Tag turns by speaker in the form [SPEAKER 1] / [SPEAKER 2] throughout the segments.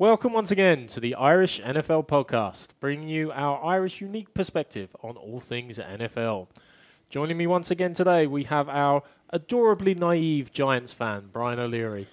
[SPEAKER 1] Welcome once again to the Irish NFL podcast, bringing you our Irish unique perspective on all things NFL. Joining me once again today, we have our adorably naive Giants fan, Brian O'Leary.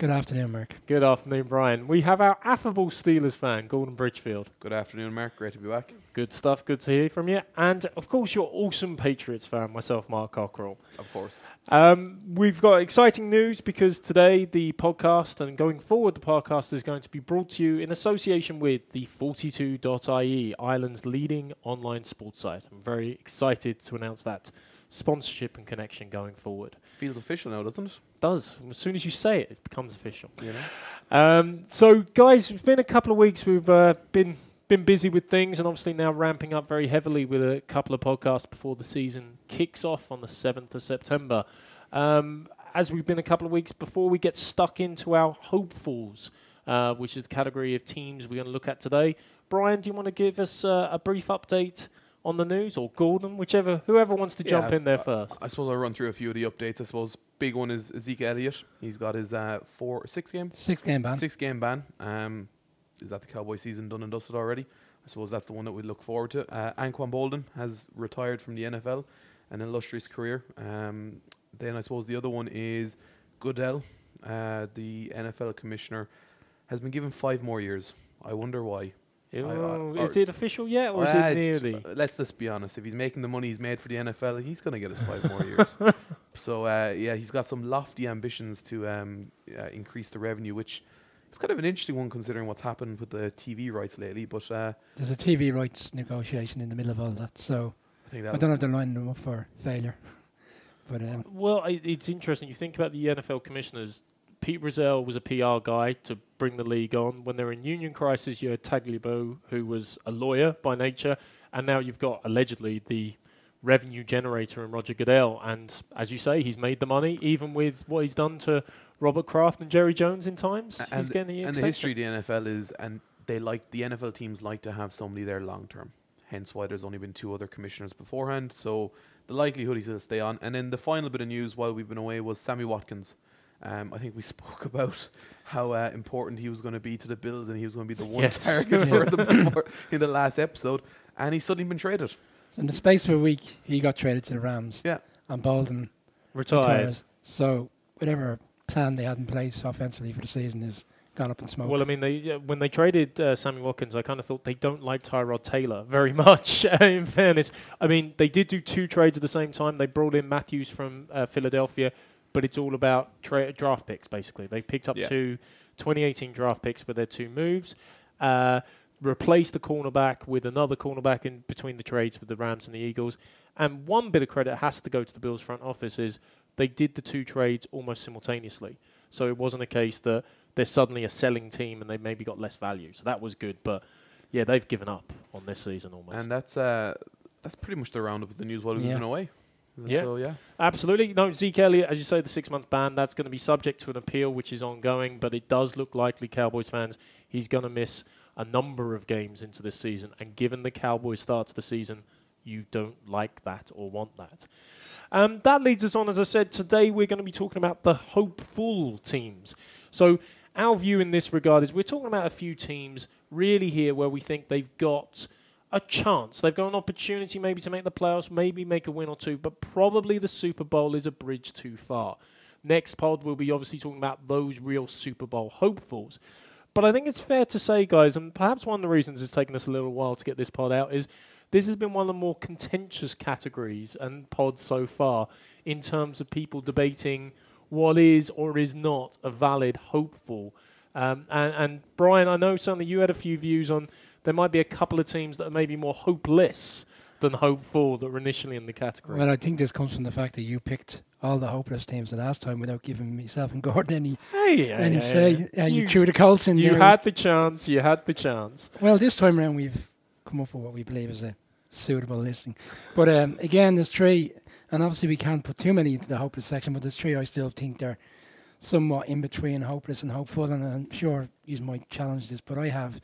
[SPEAKER 2] Good afternoon, Mark.
[SPEAKER 1] Good afternoon, Brian. We have our affable Steelers fan, Gordon Bridgefield.
[SPEAKER 3] Good afternoon, Mark. Great to be back.
[SPEAKER 1] Good stuff. Good to hear from you. And of course, your awesome Patriots fan, myself, Mark Cockrell.
[SPEAKER 3] Of course.
[SPEAKER 1] Um, we've got exciting news because today the podcast and going forward, the podcast is going to be brought to you in association with the 42.ie, Ireland's leading online sports site. I'm very excited to announce that sponsorship and connection going forward.
[SPEAKER 3] Feels official now, doesn't it?
[SPEAKER 1] Does as soon as you say it, it becomes official.
[SPEAKER 3] You know.
[SPEAKER 1] Um, so, guys, it's been a couple of weeks. We've uh, been been busy with things, and obviously now ramping up very heavily with a couple of podcasts before the season kicks off on the seventh of September. Um, as we've been a couple of weeks before we get stuck into our hopefuls, uh, which is the category of teams we're going to look at today. Brian, do you want to give us uh, a brief update on the news, or Gordon, whichever, whoever wants to jump in there first?
[SPEAKER 3] I suppose I'll run through a few of the updates. I suppose big one is Zeke Elliott. He's got his uh, four, six game,
[SPEAKER 2] Six game ban.
[SPEAKER 3] six game ban. Um, is that the Cowboy season done and dusted already? I suppose that's the one that we look forward to. Uh, Anquan Boldin has retired from the NFL, an illustrious career. Um, then I suppose the other one is Goodell, uh, the NFL commissioner, has been given five more years. I wonder why. I- I-
[SPEAKER 1] is it official yet, or is it
[SPEAKER 3] it's-
[SPEAKER 1] nearly?
[SPEAKER 3] uh, Let's just be honest. If he's making the money he's made for the NFL, he's going to get his five more years. So uh, yeah, he's got some lofty ambitions to um, uh, increase the revenue, which is kind of an interesting one considering what's happened with the TV rights lately. But uh,
[SPEAKER 2] There's a TV rights negotiation in the middle of all that, so
[SPEAKER 3] I think
[SPEAKER 2] I don't know if they're lining them up for failure. but um,
[SPEAKER 1] Well, i it's interesting. You think about the NFL commissioners. Pete Rozelle was a PR guy to bring the league on. When they're in union crisis, you had Tagliabue, who was a lawyer by nature, and now you've got allegedly the revenue generator in Roger Goodell. And as you say, he's made the money, even with what he's done to Robert Kraft and Jerry Jones in times.
[SPEAKER 3] And,
[SPEAKER 1] getting the
[SPEAKER 3] and the history of the NFL is, and they like the NFL teams like to have somebody there long term. Hence why there's only been two other commissioners beforehand. So the likelihood he's going to stay on. And then the final bit of news while we've been away was Sammy Watkins. Um, I think we spoke about how uh, important he was going to be to the Bills, and he was going to be the one
[SPEAKER 1] Yes.
[SPEAKER 3] target for them in the last episode. And he's suddenly been traded.
[SPEAKER 2] In the space of a week, he got traded to the Rams,
[SPEAKER 3] Yeah.
[SPEAKER 2] and Boldin
[SPEAKER 1] Retired.
[SPEAKER 2] retires. So whatever plan they had in place offensively for the season is gone up in smoke.
[SPEAKER 1] Well, I mean, they uh, when they traded uh, Sammy Watkins, I kind of thought they don't like Tyrod Taylor very much. in fairness, I mean, they did do two trades at the same time. They brought in Matthews from uh, Philadelphia, but it's all about tra- draft picks. Basically, they picked up
[SPEAKER 3] Yeah.
[SPEAKER 1] two 2018 draft picks with their two moves. Uh, replaced the cornerback with another cornerback in between the trades with the Rams and the Eagles. And one bit of credit has to go to the Bills front office is they did the two trades almost simultaneously. So it wasn't a case that they're suddenly a selling team and they maybe got less value. So that was good. But yeah, they've given up on this season almost.
[SPEAKER 3] And that's uh, that's pretty much the roundup of the news while we've
[SPEAKER 2] Yeah.
[SPEAKER 3] been away.
[SPEAKER 1] Yeah.
[SPEAKER 3] So yeah.
[SPEAKER 1] Absolutely. No, Zeke Elliott, as you say, the six month ban, that's going to be subject to an appeal, which is ongoing, but it does look likely, Cowboys fans, he's going to miss a number of games into this season. And given the Cowboys' start to the season, you don't like that or want that. Um, that leads us on, as I said, today we're going to be talking about the hopeful teams. So, our view in this regard is we're talking about a few teams really here where we think they've got a chance. They've got an opportunity maybe to make the playoffs, maybe make a win or two, but probably the Super Bowl is a bridge too far. Next pod, we'll be obviously talking about those real Super Bowl hopefuls. But I think it's fair to say, guys, and perhaps one of the reasons it's taken us a little while to get this pod out is this has been one of the more contentious categories and pods so far in terms of people debating what is or is not a valid hopeful. Um, and, and Brian, I know certainly you had a few views on there might be a couple of teams that are maybe more hopeless than hopeful that were initially in the category.
[SPEAKER 2] Well, I think this comes from the fact that you picked all the hopeless teams the last time without giving myself and Gordon any
[SPEAKER 1] hey,
[SPEAKER 2] any say.
[SPEAKER 1] yeah.
[SPEAKER 2] Uh, you,
[SPEAKER 1] You-
[SPEAKER 2] threw the Colts in
[SPEAKER 1] You
[SPEAKER 2] there.
[SPEAKER 1] had the chance. You had the chance.
[SPEAKER 2] Well, this time around we've come up with what we believe is a suitable listing. But um, again, there's three, and obviously we can't put too many into the hopeless section. But there's three I still think they're somewhat in between hopeless and hopeful. And I'm sure you might challenge this, but I have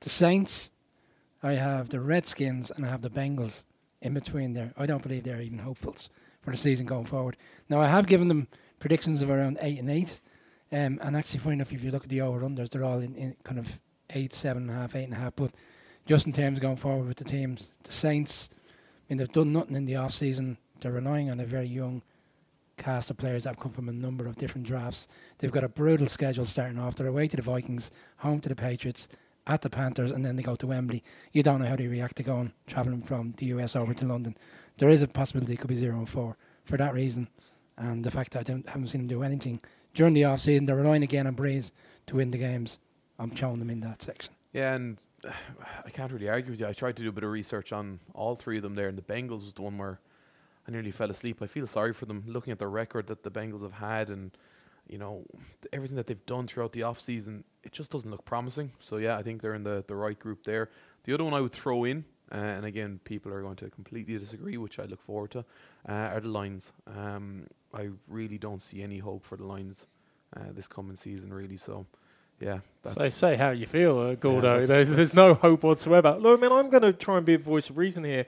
[SPEAKER 2] the Saints, I have the Redskins, and I have the Bengals in between there. I don't believe they're even hopefuls for the season going forward. Now I have given them predictions of around eight and eight. Um, and actually, funny enough, if you look at the over unders, they're all in, in kind of eight, seven and a half, eight and a half. But just in terms going forward with the teams, the Saints, I mean, they've done nothing in the off season. They're relying on a very young cast of players that have come from a number of different drafts. They've got a brutal schedule starting off. They're away to the Vikings, home to the Patriots, at the Panthers, and then they go to Wembley. You don't know how they react to going travelling from the US over to London. There is a possibility it could be zero and four for that reason, and the fact that I haven't seen them do anything during the off season. They're relying again on Brees to win the games. I'm showing them in that section.
[SPEAKER 3] Yeah, and I can't really argue with you. I tried to do a bit of research on all three of them there, and the Bengals was the one where I nearly fell asleep. I feel sorry for them looking at the record that the Bengals have had and you know everything that they've done throughout the off season. It just doesn't look promising. So yeah, I think they're in the the right group there. The other one I would throw in, uh, and again, people are going to completely disagree, which I look forward to, uh, are the Lions. Um, I really don't see any hope for the Lions uh, this coming season, really. So yeah,
[SPEAKER 1] So say how you feel, uh, Gordo.
[SPEAKER 3] that's-
[SPEAKER 1] there's, there's no hope whatsoever. Look, I mean, I'm going to try and be a voice of reason here.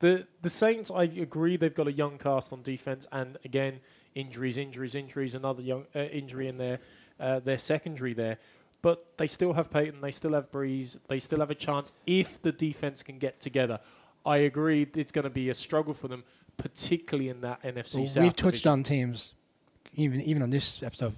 [SPEAKER 1] The the Saints, I agree, they've got a young cast on defense, and again, injuries, injuries, injuries. Another young uh, injury in their uh, their secondary there, but they still have Payton, they still have Brees, they still have a chance if the defense can get together. I agree, it's going to be a struggle for them, particularly in that NFC
[SPEAKER 2] Well,
[SPEAKER 1] South.
[SPEAKER 2] we've touched
[SPEAKER 1] division.
[SPEAKER 2] on teams, even even on this episode,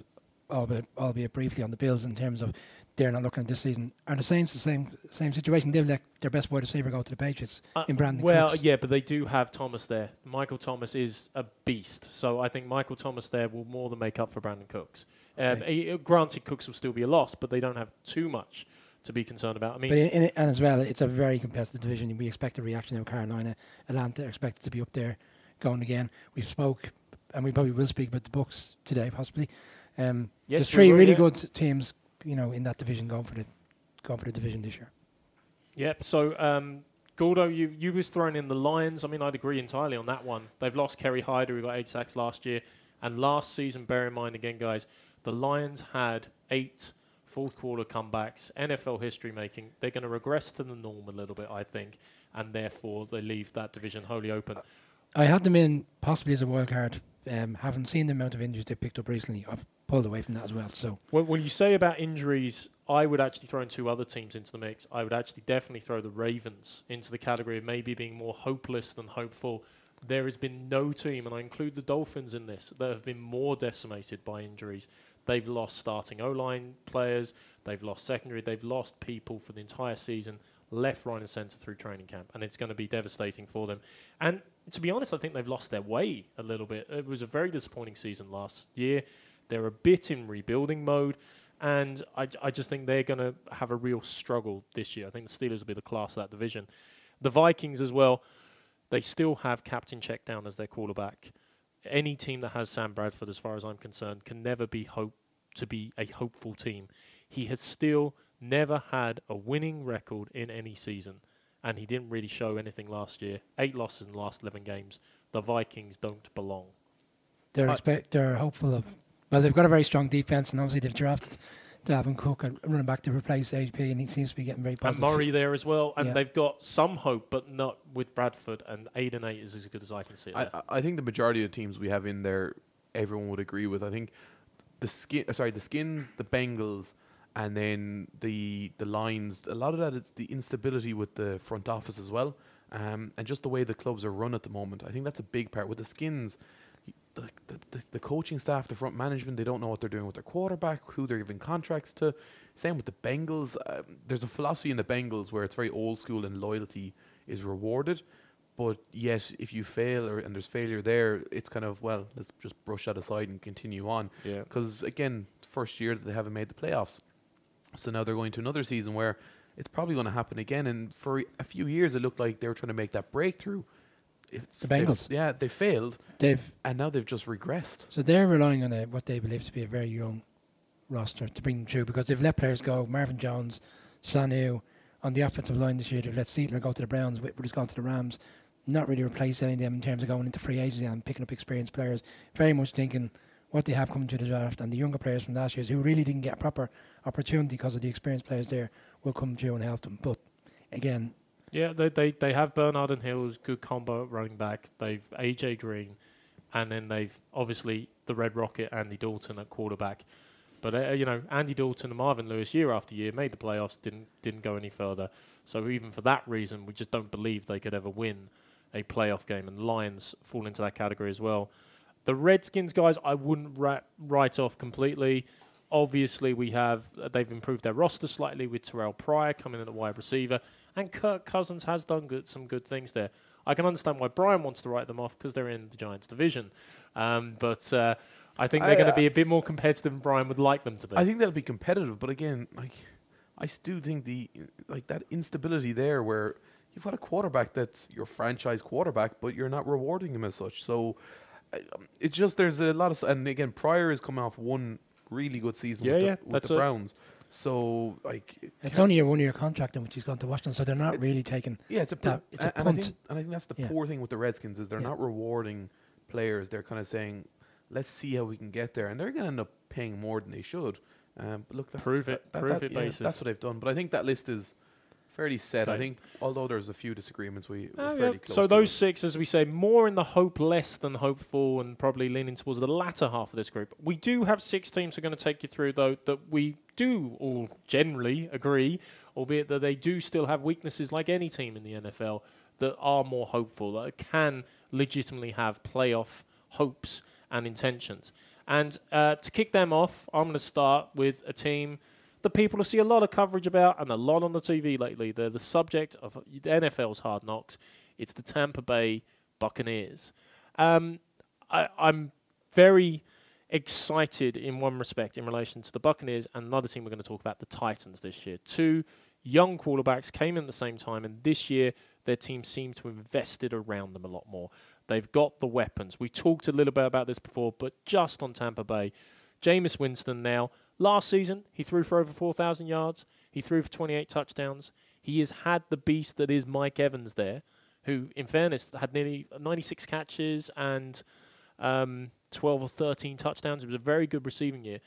[SPEAKER 2] albeit, albeit briefly on the Bills in terms of they're not looking at this season. Are the Saints the same same situation? They've let their best wide receiver go to the Patriots
[SPEAKER 1] Uh,
[SPEAKER 2] in Brandon
[SPEAKER 1] well,
[SPEAKER 2] Cooks.
[SPEAKER 1] yeah, but they do have Thomas there. Michael Thomas is a beast, so I think Michael Thomas there will more than make up for Brandon Cooks. Um,
[SPEAKER 2] Okay.
[SPEAKER 1] eh, granted, Cooks will still be a loss, but they don't have too much to be concerned about. I mean,
[SPEAKER 2] But in, in and as well, it's a very competitive division. We expect a reaction of Carolina, Atlanta are expected to be up there, going again. We spoke, and we probably will speak about the Bucs today, possibly. Um,
[SPEAKER 1] Yes,
[SPEAKER 2] there's
[SPEAKER 1] we
[SPEAKER 2] three really
[SPEAKER 1] yeah.
[SPEAKER 2] good teams, you know, in that division going for the going for the division this year.
[SPEAKER 1] Yep. So, um, Gordo, you you was thrown in the Lions. I mean, I'd agree entirely on that one. They've lost Kerry Hyder, who got eight sacks last year, and last season. Bear in mind again, guys, the Lions had eight fourth quarter comebacks, NFL history making. They're going to regress to the norm a little bit, I think, and therefore they leave that division wholly open.
[SPEAKER 2] I had them in possibly as a wild card. Um, haven't seen the amount of injuries they've picked up recently. I've pulled away from that as well. So
[SPEAKER 1] When, when you say about injuries, I would actually throw in two other teams into the mix. I would actually definitely throw the Ravens into the category of maybe being more hopeless than hopeful. There has been no team, and I include the Dolphins in this, that have been more decimated by injuries. They've lost starting O line players, they've lost secondary, they've lost people for the entire season, left, right, and centre through training camp, and it's going to be devastating for them. And to be honest, I think they've lost their way a little bit. It was a very disappointing season last year. They're a bit in rebuilding mode, and I, I just think they're going to have a real struggle this year. I think the Steelers will be the class of that division. The Vikings as well, they still have Captain Check down as their quarterback. Any team that has Sam Bradford, as far as I'm concerned, can never be hope to be a hopeful team. He has still never had a winning record in any season, and he didn't really show anything last year. Eight losses in the last 11 games. The Vikings don't belong.
[SPEAKER 2] they're
[SPEAKER 3] I-
[SPEAKER 2] expect they're hopeful of. Well, they've got a very strong defense, and obviously they've drafted Dalvin Cook and running back to replace AP, and he seems to be getting very
[SPEAKER 1] And
[SPEAKER 2] positive.
[SPEAKER 1] Murray there as well, and
[SPEAKER 2] Yeah.
[SPEAKER 1] they've got some hope, but not with Bradford. And eight and eight is as good as I can see.
[SPEAKER 3] I. I- I think the majority of the teams we have in there, everyone would agree with. I think the skin, uh, sorry, the skins, the Bengals, and then the the lines. A lot of that it's the instability with the front office as well, um, and just the way the clubs are run at the moment. I think that's a big part with the skins. The, the, the, coaching staff, the front management, they don't know what they're doing with their quarterback, who they're giving contracts to. Same with the Bengals. Um, there's a philosophy in the Bengals where it's very old school and loyalty is rewarded. But yet, if you fail or and there's failure there, it's kind of well, let's just brush that aside and continue on.
[SPEAKER 1] yeah.
[SPEAKER 3] Because again, first year that they haven't made the playoffs, so now they're going to another season where it's probably going to happen again. And for a few years, it looked like they were trying to make that breakthrough. It's
[SPEAKER 2] The Bengals.
[SPEAKER 3] yeah, they failed,
[SPEAKER 2] They've
[SPEAKER 3] and now they've just regressed.
[SPEAKER 2] so they're relying on a, what they believe to be a very young roster to bring them through because they've let players go. Marvin Jones, Sanu on the offensive line this year. They've let Zeitler go to the Browns. Whitworth has gone to the Rams. Not really replaced any of them in terms of going into free agency and picking up experienced players. Very much thinking what they have coming to the draft and the younger players from last year's who really didn't get a proper opportunity because of the experienced players there will come through and help them. But again,
[SPEAKER 1] Yeah, they, they they have Bernard and Hills, good combo running back. They've AJ Green, and then they've obviously the Red Rocket, Andy Dalton at quarterback. But uh, you know, Andy Dalton and Marvin Lewis, year after year, made the playoffs, didn't didn't go any further. So even for that reason, we just don't believe they could ever win a playoff game. And the Lions fall into that category as well. The Redskins guys, I wouldn't ra- write off completely. Obviously, we have uh, they've improved their roster slightly with Terrelle Pryor coming in at wide receiver, and Kirk Cousins has done good, some good things there. I can understand why Brian wants to write them off because they're in the Giants division, um, but uh, I think they're going to
[SPEAKER 3] uh,
[SPEAKER 1] be a bit more competitive than Brian would like them to be.
[SPEAKER 3] I think they'll be competitive, but again, like I do think the like that instability there, where you've got a quarterback that's your franchise quarterback, but you're not rewarding him as such. So it's just there's a lot of, and again, Pryor is coming off one really good season
[SPEAKER 1] Yeah,
[SPEAKER 3] with,
[SPEAKER 1] yeah,
[SPEAKER 3] the, with
[SPEAKER 1] that's
[SPEAKER 3] the. Browns. So like, it
[SPEAKER 2] It's only a one year contract in which he's gone to Washington, so they're not
[SPEAKER 3] It-
[SPEAKER 2] really taking.
[SPEAKER 3] Yeah, it's a,
[SPEAKER 2] that- it's a
[SPEAKER 3] a- and I
[SPEAKER 2] punt.
[SPEAKER 3] think and I think that's the
[SPEAKER 2] Yeah.
[SPEAKER 3] poor thing with the Redskins is they're
[SPEAKER 2] Yeah.
[SPEAKER 3] not rewarding players. They're kind of saying, "Let's see how we can get there," and they're going to end up paying more than they should. Um, but look, that's
[SPEAKER 1] Prove
[SPEAKER 3] that,
[SPEAKER 1] it-
[SPEAKER 3] that-
[SPEAKER 1] prove
[SPEAKER 3] that-
[SPEAKER 1] it
[SPEAKER 3] yeah,
[SPEAKER 1] basis.
[SPEAKER 3] That's what they've done. But I think that list is fairly set. I think although there's a few disagreements, we we're
[SPEAKER 1] yeah.
[SPEAKER 3] fairly close.
[SPEAKER 1] So those
[SPEAKER 3] it.
[SPEAKER 1] six, as we say, more in the hope less than hopeful, and probably leaning towards the latter half of this group. We do have six teams we're going to take you through, though, that we do all generally agree, albeit that they do still have weaknesses like any team in the NFL that are more hopeful, that can legitimately have playoff hopes and intentions. And uh, to kick them off, I'm going to start with a team people to see a lot of coverage about and a lot on the TV lately. They're the subject of the NFL's hard knocks. It's the Tampa Bay Buccaneers. Um, I, I'm very excited in one respect in relation to the Buccaneers and another team we're going to talk about, the Titans this year. Two young quarterbacks came in at the same time, and this year their team seemed to invested around them a lot more. They've got the weapons. We talked a little bit about this before, but just on Tampa Bay, Jameis Winston now. Last season, he threw for over 4,000 yards. He threw for 28 touchdowns. He has had the beast that is Mike Evans there, who, in fairness, had nearly 96 catches and um, 12 or 13 touchdowns. It was a very good receiving year.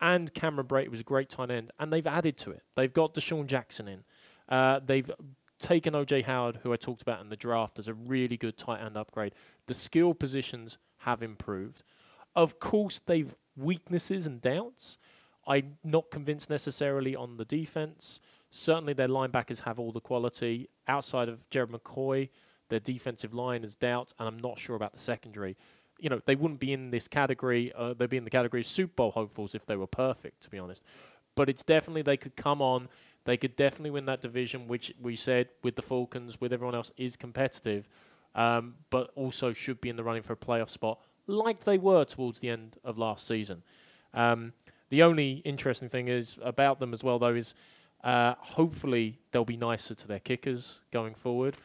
[SPEAKER 1] And Cameron Brate was a great tight end, and they've added to it. They've got DeSean Jackson in. Uh, they've taken OJ Howard, who I talked about in the draft, as a really good tight end upgrade. The skill positions have improved. Of course, they've weaknesses and doubts. I'm not convinced necessarily on the defense. Certainly, their linebackers have all the quality. Outside of Gerald McCoy, their defensive line is doubt, and I'm not sure about the secondary. You know, they wouldn't be in this category. Uh, they'd be in the category of Super Bowl hopefuls if they were perfect, to be honest. But it's definitely they could come on. They could definitely win that division, which we said with the Falcons, with everyone else, is competitive, um, but also should be in the running for a playoff spot, like they were towards the end of last season. Um, the only interesting thing is about them as well, though, is uh, hopefully they'll be nicer to their kickers going forward,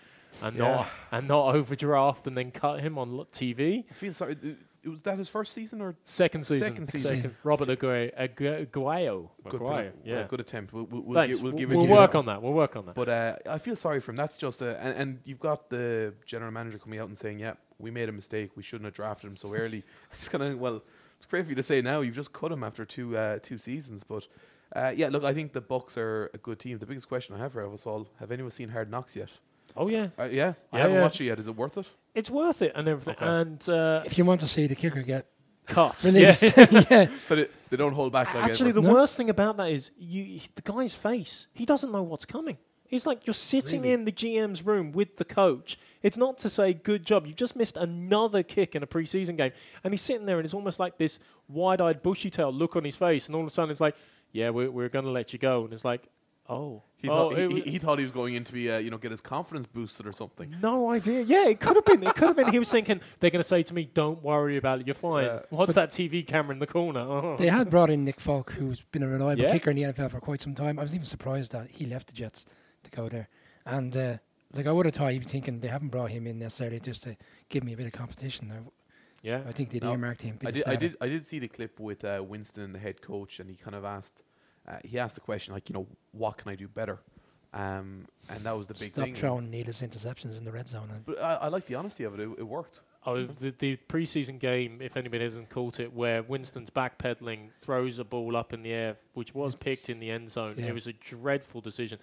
[SPEAKER 1] and not and not overdraft and then cut him on TV.
[SPEAKER 3] I feel sorry. th- Was that his first season or
[SPEAKER 1] Second season,
[SPEAKER 3] Second season.
[SPEAKER 1] Robert Aguayo, Agu- Aguayo,
[SPEAKER 3] good?
[SPEAKER 1] Aguayo,
[SPEAKER 3] pro-
[SPEAKER 1] yeah.
[SPEAKER 3] uh, good attempt. We'll, we'll, we'll,
[SPEAKER 1] Thanks.
[SPEAKER 3] gi- we'll
[SPEAKER 1] we'll
[SPEAKER 3] give
[SPEAKER 1] we'll
[SPEAKER 3] it. to you.
[SPEAKER 1] work on that. We'll work on that.
[SPEAKER 3] But uh, I feel sorry for him. That's just a and, and you've got the general manager coming out and saying, "Yeah, we made a mistake. We shouldn't have drafted him so early." I'm just kind of well, it's great for you to say now. You've just cut him after two uh, two seasons, but. Uh, yeah, look, I think the Bucs are a good team. The biggest question I have for us all: Have anyone seen Hard Knocks yet?
[SPEAKER 1] oh yeah,
[SPEAKER 3] Uh, yeah, I
[SPEAKER 1] Yeah,
[SPEAKER 3] haven't
[SPEAKER 1] yeah.
[SPEAKER 3] watched it yet. Is it worth it?
[SPEAKER 1] it's worth it and everything.
[SPEAKER 3] Okay.
[SPEAKER 1] And uh,
[SPEAKER 2] If you want to see the kicker get
[SPEAKER 1] cut.
[SPEAKER 2] released,
[SPEAKER 1] Yeah.
[SPEAKER 2] yeah.
[SPEAKER 3] So they, they don't hold back like
[SPEAKER 1] Actually,
[SPEAKER 3] ever.
[SPEAKER 1] the
[SPEAKER 2] No.
[SPEAKER 1] worst thing about that is you, the guy's face. He doesn't know what's coming. He's like you're sitting
[SPEAKER 3] Really?
[SPEAKER 1] in the GM's room with the coach. It's not to say good job. You've just missed another kick in a preseason game, and he's sitting there, and it's almost like this wide-eyed, bushy-tailed look on his face, and all of a sudden it's like, "Yeah, we're we're going to let you go," and it's like, "Oh,
[SPEAKER 3] he,
[SPEAKER 1] oh,
[SPEAKER 3] thought, he, he,
[SPEAKER 1] was-
[SPEAKER 3] he thought he was going in to be, uh, you know, get his confidence boosted or something.
[SPEAKER 1] no idea. Yeah, it could have been. It could have been. He was thinking they're going to say to me, "Don't worry about it. You're fine."
[SPEAKER 3] Yeah.
[SPEAKER 1] What's that TV camera in the corner? Oh.
[SPEAKER 2] They had brought in Nick Folk, who's been a reliable
[SPEAKER 1] Yeah.
[SPEAKER 2] kicker in the NFL for quite some time. I was even surprised that he left the Jets to go there. And uh, like I would have thought he'd be thinking they haven't brought him in necessarily just to give me a bit of competition. I,
[SPEAKER 1] yeah.
[SPEAKER 2] I think they'd
[SPEAKER 3] No,
[SPEAKER 2] earmarked him.
[SPEAKER 3] I did, I did, I did see the clip with uh, Winston, and the head coach, and he kind of asked, uh, he asked the question like, you know, what can I do better? Um, and that was the big
[SPEAKER 2] Stop
[SPEAKER 3] thing.
[SPEAKER 2] throwing needless interceptions in the red zone.
[SPEAKER 3] But I, I like the honesty of it. It, it worked.
[SPEAKER 1] Oh, the, the preseason game, if anybody hasn't caught it, where Winston's backpedaling, throws a ball up in the air, which was
[SPEAKER 2] It's-
[SPEAKER 1] picked in the end zone.
[SPEAKER 2] yeah.
[SPEAKER 1] It was a dreadful decision.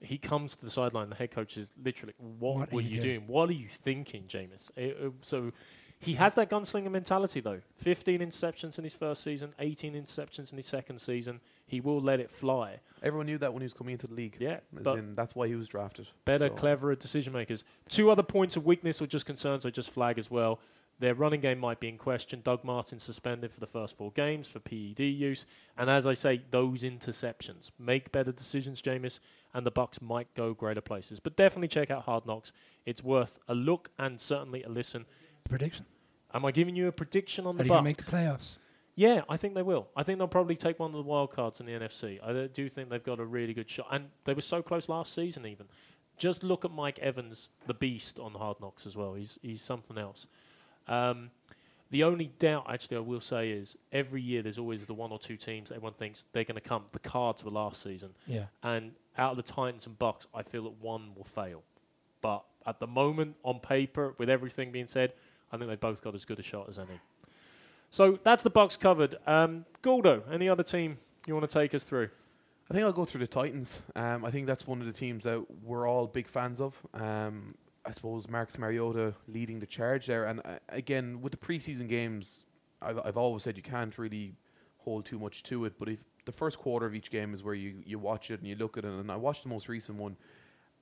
[SPEAKER 1] He comes to the sideline. The head coach is literally, "What,
[SPEAKER 2] What are
[SPEAKER 1] were
[SPEAKER 2] you
[SPEAKER 1] you
[SPEAKER 2] doing?"
[SPEAKER 1] doing? What are you thinking, Jameis?" It- it- so He has that gunslinger mentality, though. 15 interceptions in his first season, 18 interceptions in his second season. He will let it fly.
[SPEAKER 3] Everyone knew that when he was coming into the league.
[SPEAKER 1] Yeah,
[SPEAKER 3] As
[SPEAKER 1] but
[SPEAKER 3] in, that's why he was drafted.
[SPEAKER 1] better,
[SPEAKER 3] So-
[SPEAKER 1] cleverer decision makers. Two other points of weakness or just concerns I just flag as well. Their running game might be in question. Doug Martin suspended for the first four games for PED use, and as I say, those interceptions make better decisions, Jameis, and the Bucs might go greater places. But definitely check out Hard Knocks. It's worth a look and certainly a listen.
[SPEAKER 2] Prediction.
[SPEAKER 1] Am I giving you a prediction on
[SPEAKER 2] Are
[SPEAKER 1] the Bucks?
[SPEAKER 2] make the playoffs?
[SPEAKER 1] Yeah, I think they will. I think they'll probably take one of the wild cards in the NFC. I do think they've got a really good shot, and they were so close last season. Even just look at Mike Evans, the beast on Hard Knocks as well. He's he's something else. Um, the only doubt, actually, I will say is every year there's always the one or two teams everyone thinks they're going to come. The cards were last season,
[SPEAKER 2] Yeah.
[SPEAKER 1] and out of the Titans and Bucs, I feel that one will fail. But at the moment, on paper, with everything being said, I think they both got as good a shot as any. So that's the Bucs covered. Um, Gordo, any other team you want to take us through?
[SPEAKER 3] I think I'll go through the Titans. Um, I think that's one of the teams that we're all big fans of. Um, I suppose Marcus Mariota leading the charge there, and uh, again with the preseason games, I've, I've always said you can't really hold too much to it. But if the first quarter of each game is where you, you watch it and you look at it, and I watched the most recent one,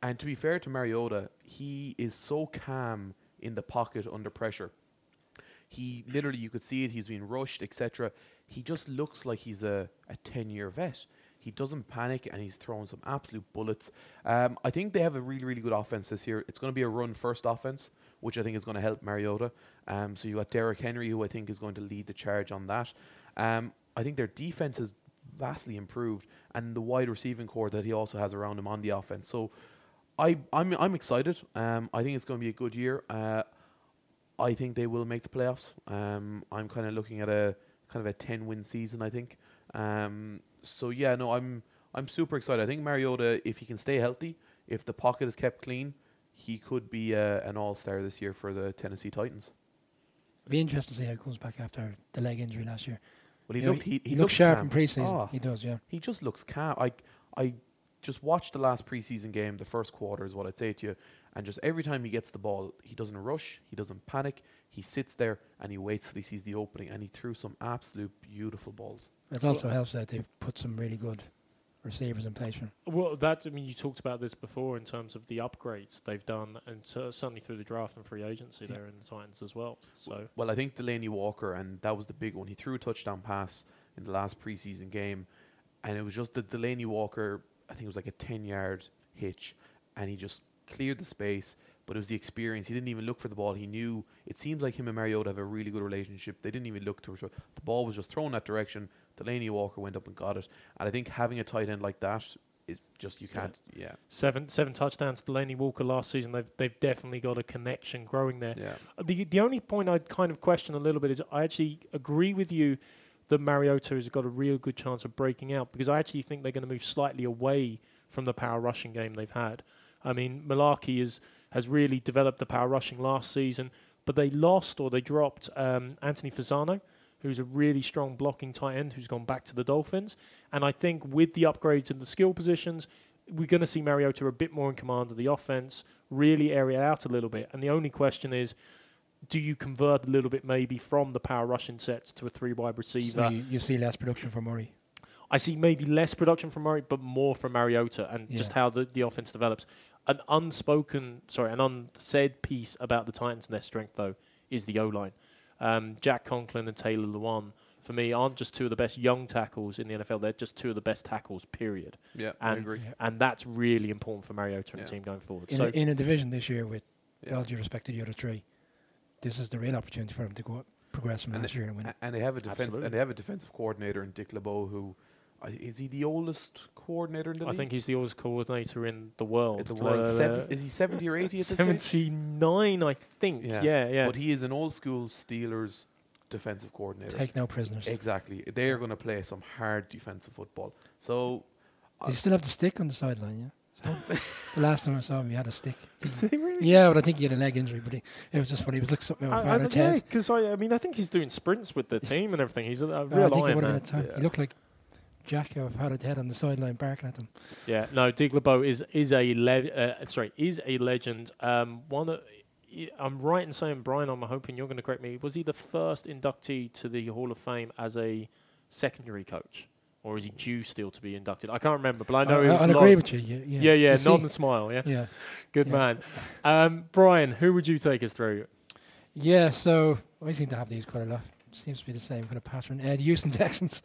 [SPEAKER 3] and to be fair to Mariota, he is so calm in the pocket under pressure. He literally, you could see it. He's being rushed, etc. He just looks like he's a, a ten year vet. He doesn't panic and he's throwing some absolute bullets. Um, I think they have a really, really good offense this year. It's going to be a run first offense, which I think is going to help Mariota. Um, so you got Derrick Henry, who I think is going to lead the charge on that. Um, I think their defense is vastly improved, and the wide receiving core that he also has around him on the offense. So I, I'm, I'm excited. Um, I think it's going to be a good year. Uh, I think they will make the playoffs. Um, I'm kind of looking at a kind of a 10 win season. I think. Um, so yeah, no, I'm I'm super excited. I think Mariota, if he can stay healthy, if the pocket is kept clean, he could be uh, an all star this year for the Tennessee Titans.
[SPEAKER 2] It'll be interesting to see how he comes back after the leg injury last year.
[SPEAKER 3] But he
[SPEAKER 2] know,
[SPEAKER 3] looked he, he,
[SPEAKER 2] he
[SPEAKER 3] looked
[SPEAKER 2] looks sharp
[SPEAKER 3] calm.
[SPEAKER 2] in preseason.
[SPEAKER 3] Oh,
[SPEAKER 2] He does, yeah.
[SPEAKER 3] he just looks calm. I I just watched the last preseason game, the first quarter is what I'd say to you, and just every time he gets the ball, he doesn't rush, he doesn't panic, he sits there and he waits till he sees the opening, and he threw some absolute beautiful balls.
[SPEAKER 2] It also helps that they've put some really good receivers in place for him.
[SPEAKER 1] Well, that I mean, you talked about this before in terms of the upgrades they've done, and cer- certainly through the draft and free agency
[SPEAKER 2] Yeah.
[SPEAKER 1] there in the Titans as well. So
[SPEAKER 3] Well, I think Delanie Walker, and that was the big one. He threw a touchdown pass in the last preseason game, and it was just the Delanie Walker. I think it was like a ten-yard hitch, and he just cleared the space. But it was the experience. He didn't even look for the ball. He knew. It seems like him and Mariota have a really good relationship. They didn't even look to the ball was just thrown that direction. Delanie Walker went up and got it. And I think having a tight end like that is just you can't. Yeah,
[SPEAKER 1] seven seven touchdowns to Delanie Walker last season. They've they've definitely got a connection growing there.
[SPEAKER 3] yeah.
[SPEAKER 1] Uh, The the only point I'd kind of question a little bit is I actually agree with you that Mariota has got a real good chance of breaking out because I actually think they're going to move slightly away from the power rushing game they've had. I mean, Mularkey is has really developed the power rushing last season, but they lost or they dropped um, Anthony Fasano, who's a really strong blocking tight end who's gone back to the Dolphins. And I think with the upgrades in the skill positions, we're going to see Mariota a bit more in command of the offense, really area out a little bit. And the only question is, do you convert a little bit maybe from the power rushing sets to a three wide receiver?
[SPEAKER 2] So you, you see less production from Murray.
[SPEAKER 1] I see maybe less production from Murray, but more from Mariota and just how the, the offense develops. An unspoken, sorry, an unsaid piece about the Titans and their strength, though, is the O line. Um, Jack Conklin and Taylor Lewan, for me, aren't just two of the best young tackles in the NFL. They're just two of the best tackles, period.
[SPEAKER 3] Yeah, I
[SPEAKER 1] And-
[SPEAKER 3] agree.
[SPEAKER 1] And that's really important for Mariota and
[SPEAKER 3] Yeah.
[SPEAKER 1] the team going forward.
[SPEAKER 2] In,
[SPEAKER 1] so
[SPEAKER 2] a, in a division this year with
[SPEAKER 3] Yeah.
[SPEAKER 2] all due respect to the other three, this is the real opportunity for them to go up, progress from
[SPEAKER 3] And
[SPEAKER 2] last year and win.
[SPEAKER 3] And they have a defense,
[SPEAKER 1] Absolutely.
[SPEAKER 3] and they have a defensive coordinator in Dick LeBeau, who I- is he the oldest coordinator in the
[SPEAKER 1] I
[SPEAKER 3] league?
[SPEAKER 1] think he's the oldest coordinator in the world.
[SPEAKER 3] in the world.
[SPEAKER 1] Uh,
[SPEAKER 3] Seven, is he seventy or eighty at this stage?
[SPEAKER 1] 79, I think.
[SPEAKER 3] Yeah.
[SPEAKER 1] Yeah, yeah.
[SPEAKER 3] But he is an old school Steelers defensive coordinator.
[SPEAKER 2] Take no prisoners.
[SPEAKER 3] Exactly, they are going to play some hard defensive football. So
[SPEAKER 2] Does he still have the stick on the sideline? Yeah. The last time I saw him, he had a stick.
[SPEAKER 1] Did he really?
[SPEAKER 2] Yeah, but I think he had a leg injury. But he, it was just funny. He was like something
[SPEAKER 1] I,
[SPEAKER 2] with
[SPEAKER 1] I,
[SPEAKER 2] Father
[SPEAKER 1] yeah,
[SPEAKER 2] Ted.
[SPEAKER 1] because I, I mean, I think he's doing sprints with the team and everything. He's a, a
[SPEAKER 2] Uh,
[SPEAKER 1] real
[SPEAKER 2] I think
[SPEAKER 1] Iron Man.
[SPEAKER 2] been at.
[SPEAKER 3] Yeah.
[SPEAKER 2] He looked like Jack of Father Ted on the sideline barking at them.
[SPEAKER 1] Yeah, no, Dick LeBeau is is a le- uh, sorry is a legend. Um, one, y- I'm right in saying, Brian, I'm hoping you're going to correct me. Was he the first inductee to the Hall of Fame as a secondary coach? Or is he due still to be inducted? I can't remember, but I know
[SPEAKER 2] I,
[SPEAKER 1] he was
[SPEAKER 2] I'll
[SPEAKER 1] long-
[SPEAKER 2] agree with you. Yeah, yeah,
[SPEAKER 1] yeah, yeah nod and smile. Yeah,
[SPEAKER 2] yeah.
[SPEAKER 1] good
[SPEAKER 2] Yeah.
[SPEAKER 1] man. Um, Brian, who would you take us through?
[SPEAKER 2] Yeah, so I seem to have these quite a lot. Seems to be the same kind of pattern. Ed Houston Texans.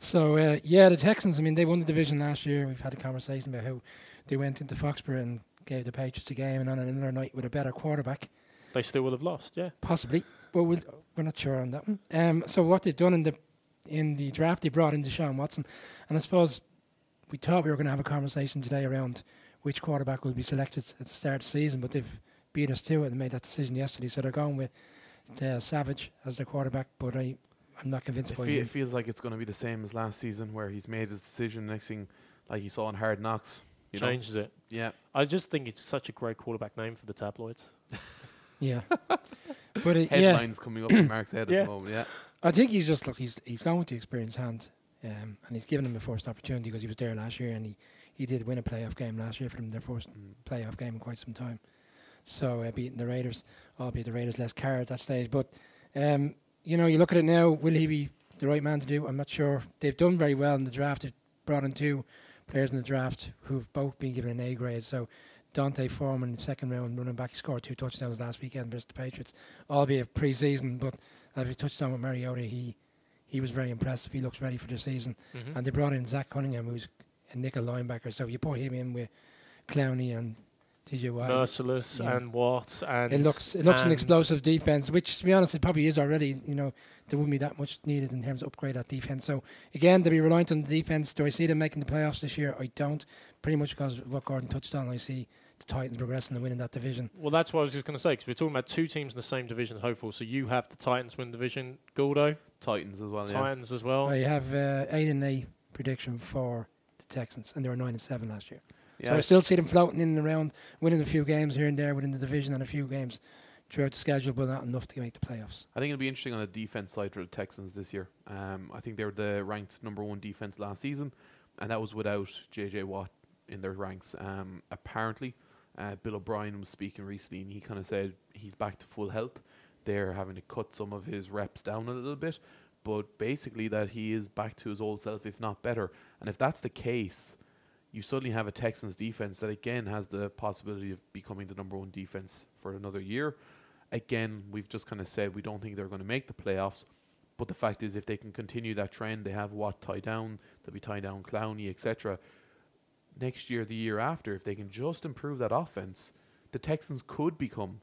[SPEAKER 2] So uh, yeah, the Texans. I mean, they won the division last year. We've had a conversation about how they went into Foxborough and gave the Patriots a game, and on another night with a better quarterback,
[SPEAKER 1] They still would have lost. Yeah,
[SPEAKER 2] possibly. But we'll, we're not sure on that one. Um, so what they've done in the in the draft, they brought in Deshaun Watson, and I suppose we thought we were going to have a conversation today around which quarterback will be selected at the start of the season, but they've beat us to it and made that decision yesterday. So they're going with uh, Savage as their quarterback, but I, I'm not convinced
[SPEAKER 3] It,
[SPEAKER 2] by
[SPEAKER 3] fe-
[SPEAKER 2] him.
[SPEAKER 3] it feels like it's going to be the same as last season, where he's made his decision. Next thing, like he saw in Hard Knocks. You know?
[SPEAKER 1] changes it.
[SPEAKER 3] Yeah.
[SPEAKER 1] I just think it's such a great quarterback name for the tabloids.
[SPEAKER 2] Yeah, but it, yeah,
[SPEAKER 3] Headlines coming up in Mark's head
[SPEAKER 1] Yeah.
[SPEAKER 3] at the moment. Yeah.
[SPEAKER 2] I think he's just look. He's he's going with the experienced hand, um, and he's given him a first opportunity because he was there last year and he, he did win a playoff game last year for them, their first
[SPEAKER 3] Mm.
[SPEAKER 2] playoff game in quite some time. So uh, beating the Raiders, albeit the Raiders less Carr at that stage. But um, you know, you look at it now. Will he be the right man to do? I'm not sure. They've done very well in the draft. They've brought in two players in the draft who've both been given an A grade. So D'Onta Foreman, second round running back, scored two touchdowns last weekend versus the Patriots, albeit pre-season. But as we touched on with Mariota, he he was very impressive. He looks ready for the season.
[SPEAKER 1] Mhm.
[SPEAKER 2] And they brought in Zach Cunningham, who's a nickel linebacker. So you put him in with Clowney and TJ Watt.
[SPEAKER 1] Mercilus
[SPEAKER 2] Yeah.
[SPEAKER 1] and Watt and
[SPEAKER 2] It looks it looks an explosive defense, which to be honest, it probably is already. You know, there wouldn't be that much needed in terms of upgrade that defense. So again, to be reliant on the defense. Do I see them making the playoffs this year? I don't. Pretty much because of what Gordon touched on, I see the Titans progressing and winning that division.
[SPEAKER 1] Well, that's what I was just going to say because we're talking about two teams in the same division, hopeful. So you have the Titans win division, Gordo,
[SPEAKER 3] Titans as well. Yeah.
[SPEAKER 1] Titans as well.
[SPEAKER 2] I have uh, eight and eight prediction for the Texans, and they were nine and seven last year. So I still see them floating in and around, winning a few games here and there within the division and a few games throughout the schedule, but not enough to make the playoffs.
[SPEAKER 3] I think it'll be interesting on the defense side for the Texans this year. Um, I think they were the ranked number one defense last season, and that was without JJ Watt in their ranks. Um, apparently, uh, Bill O'Brien was speaking recently, and he kind of said he's back to full health. They're having to cut some of his reps down a little bit, but basically that he is back to his old self, if not better. And if that's the case, you suddenly have a Texans defense that again has the possibility of becoming the number one defense for another year. Again, we've just kind of said we don't think they're going to make the playoffs, but the fact is, if they can continue that trend, they have Watt tied down, they'll be tying down Clowney, etc. Next year, the year after, if they can just improve that offense, the Texans could become